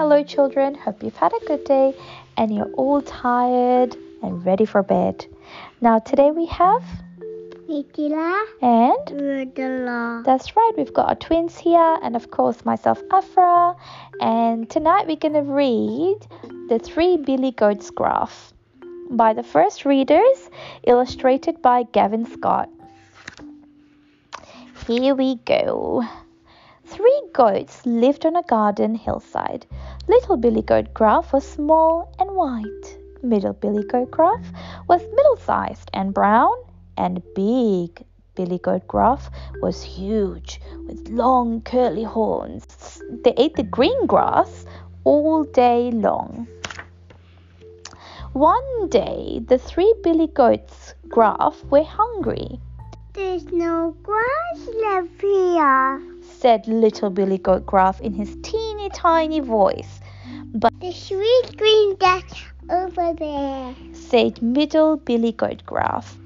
Hello, children. Hope you've had a good day and you're all tired and ready for bed. Now, today we have Nikila and Rudala. that's right, we've got our twins here, and of course, myself, Afra. And tonight we're going to read The Three Billy Goats Gruff by the first readers, illustrated by Gavin Scott. Here we go. Three goats lived on a garden hillside. Little Billy Goat Gruff was small and white. Middle Billy Goat Gruff was middle sized and brown. And big Billy Goat Gruff was huge with long curly horns. They ate the green grass all day long. One day, the three Billy Goats Gruff were hungry. There's no grass left here. Said little Billy Goat Gruff in his teeny tiny voice. But The sweet green grass over there. Said middle Billy Goat Gruff.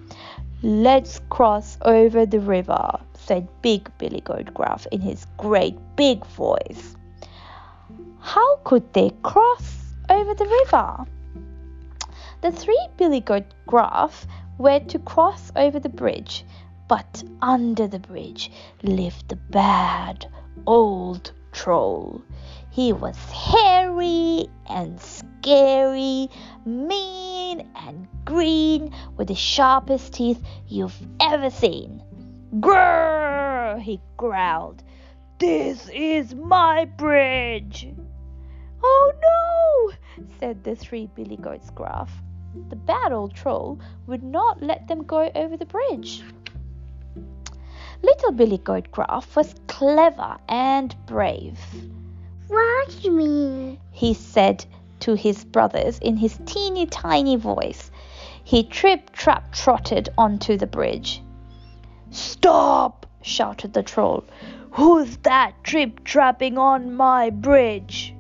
Let's cross over the river, said big Billy Goat Gruff in his great big voice. How could they cross over the river? The three Billy Goat Gruff were to cross over the bridge, but under the bridge lived the bad old troll. He was hairy and scary, mean and green, with the sharpest teeth you've ever seen. Grrr! he growled. This is my bridge. Oh no! said the three Billy Goats Gruff. The bad old troll would not let them go over the bridge. Little Billy Goat Gruff was clever and brave. Watch me. he said to his brothers in his teeny tiny voice. He trip trap trotted onto the bridge. Stop! shouted the troll. Who's that trip trapping on my bridge?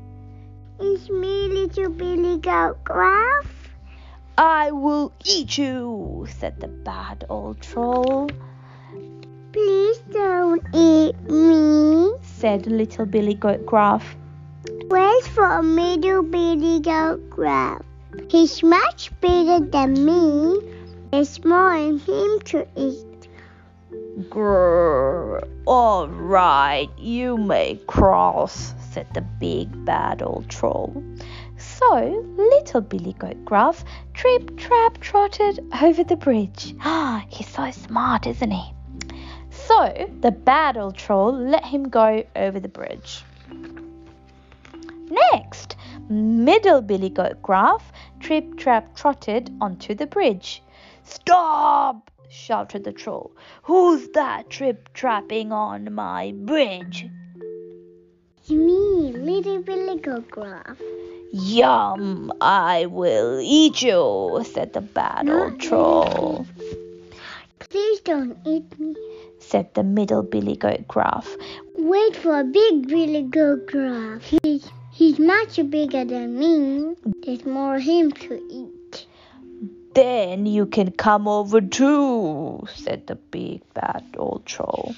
It's me, little Billy Goat Gruff. I will eat you, said the bad old troll. Please don't eat me. said little Billy Goat Gruff. Wait for middle Billy Goat Gruff. He's much bigger than me. It's more in him to eat. Grrr. All right, you may cross, said the big bad old troll. So little Billy Goat Gruff trip trap trotted over the bridge. Ah, he's so smart, isn't he? So the bad old troll let him go over the bridge. Next, middle Billy Goat Gruff trip trap trotted onto the bridge. Stop! shouted the troll. Who's that trip trapping on my bridge? It's me, little Billy Goat Gruff. Yum! I will eat you, said the bad old troll. Please don't eat me. Said the middle Billy Goat Gruff. Wait for a big Billy Goat Gruff. He's, he's much bigger than me. There's more him to eat. Then you can come over too, said the big bad old troll.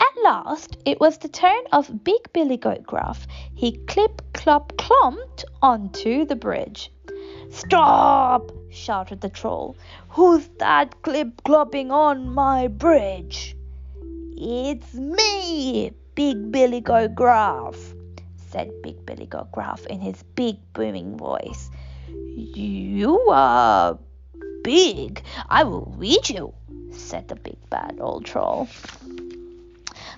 At last, it was the turn of Big Billy Goat Gruff. He clip clop clomped onto the bridge. Stop! shouted the troll. Who's that clip clopping on my bridge? It's me, Big Billy Goat Gruff, said Big Billy Goat Gruff in his big booming voice. You are big. I will eat you, said the big bad old troll.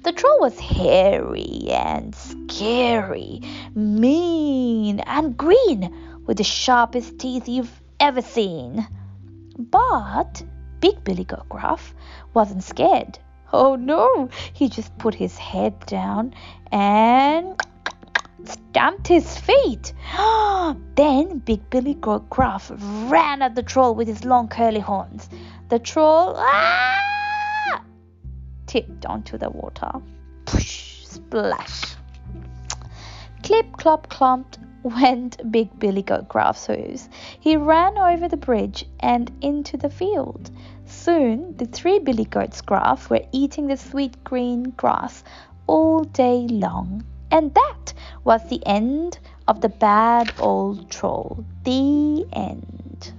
The troll was hairy and scary, mean and green, with the sharpest teeth you've ever seen. But Big Billy Goat Gruff wasn't scared. Oh no, he just put his head down and stamped his feet. then Big Billy Goat Gruff ran at the troll with his long curly horns. The troll ah, tipped onto the water. Splash. Clip, clop, clomped went Big Billy Goat hooves. He ran over the bridge and into the field. Soon the three Billy Goats Gruff were eating the sweet green grass all day long. And that was the end of the bad old troll. The end.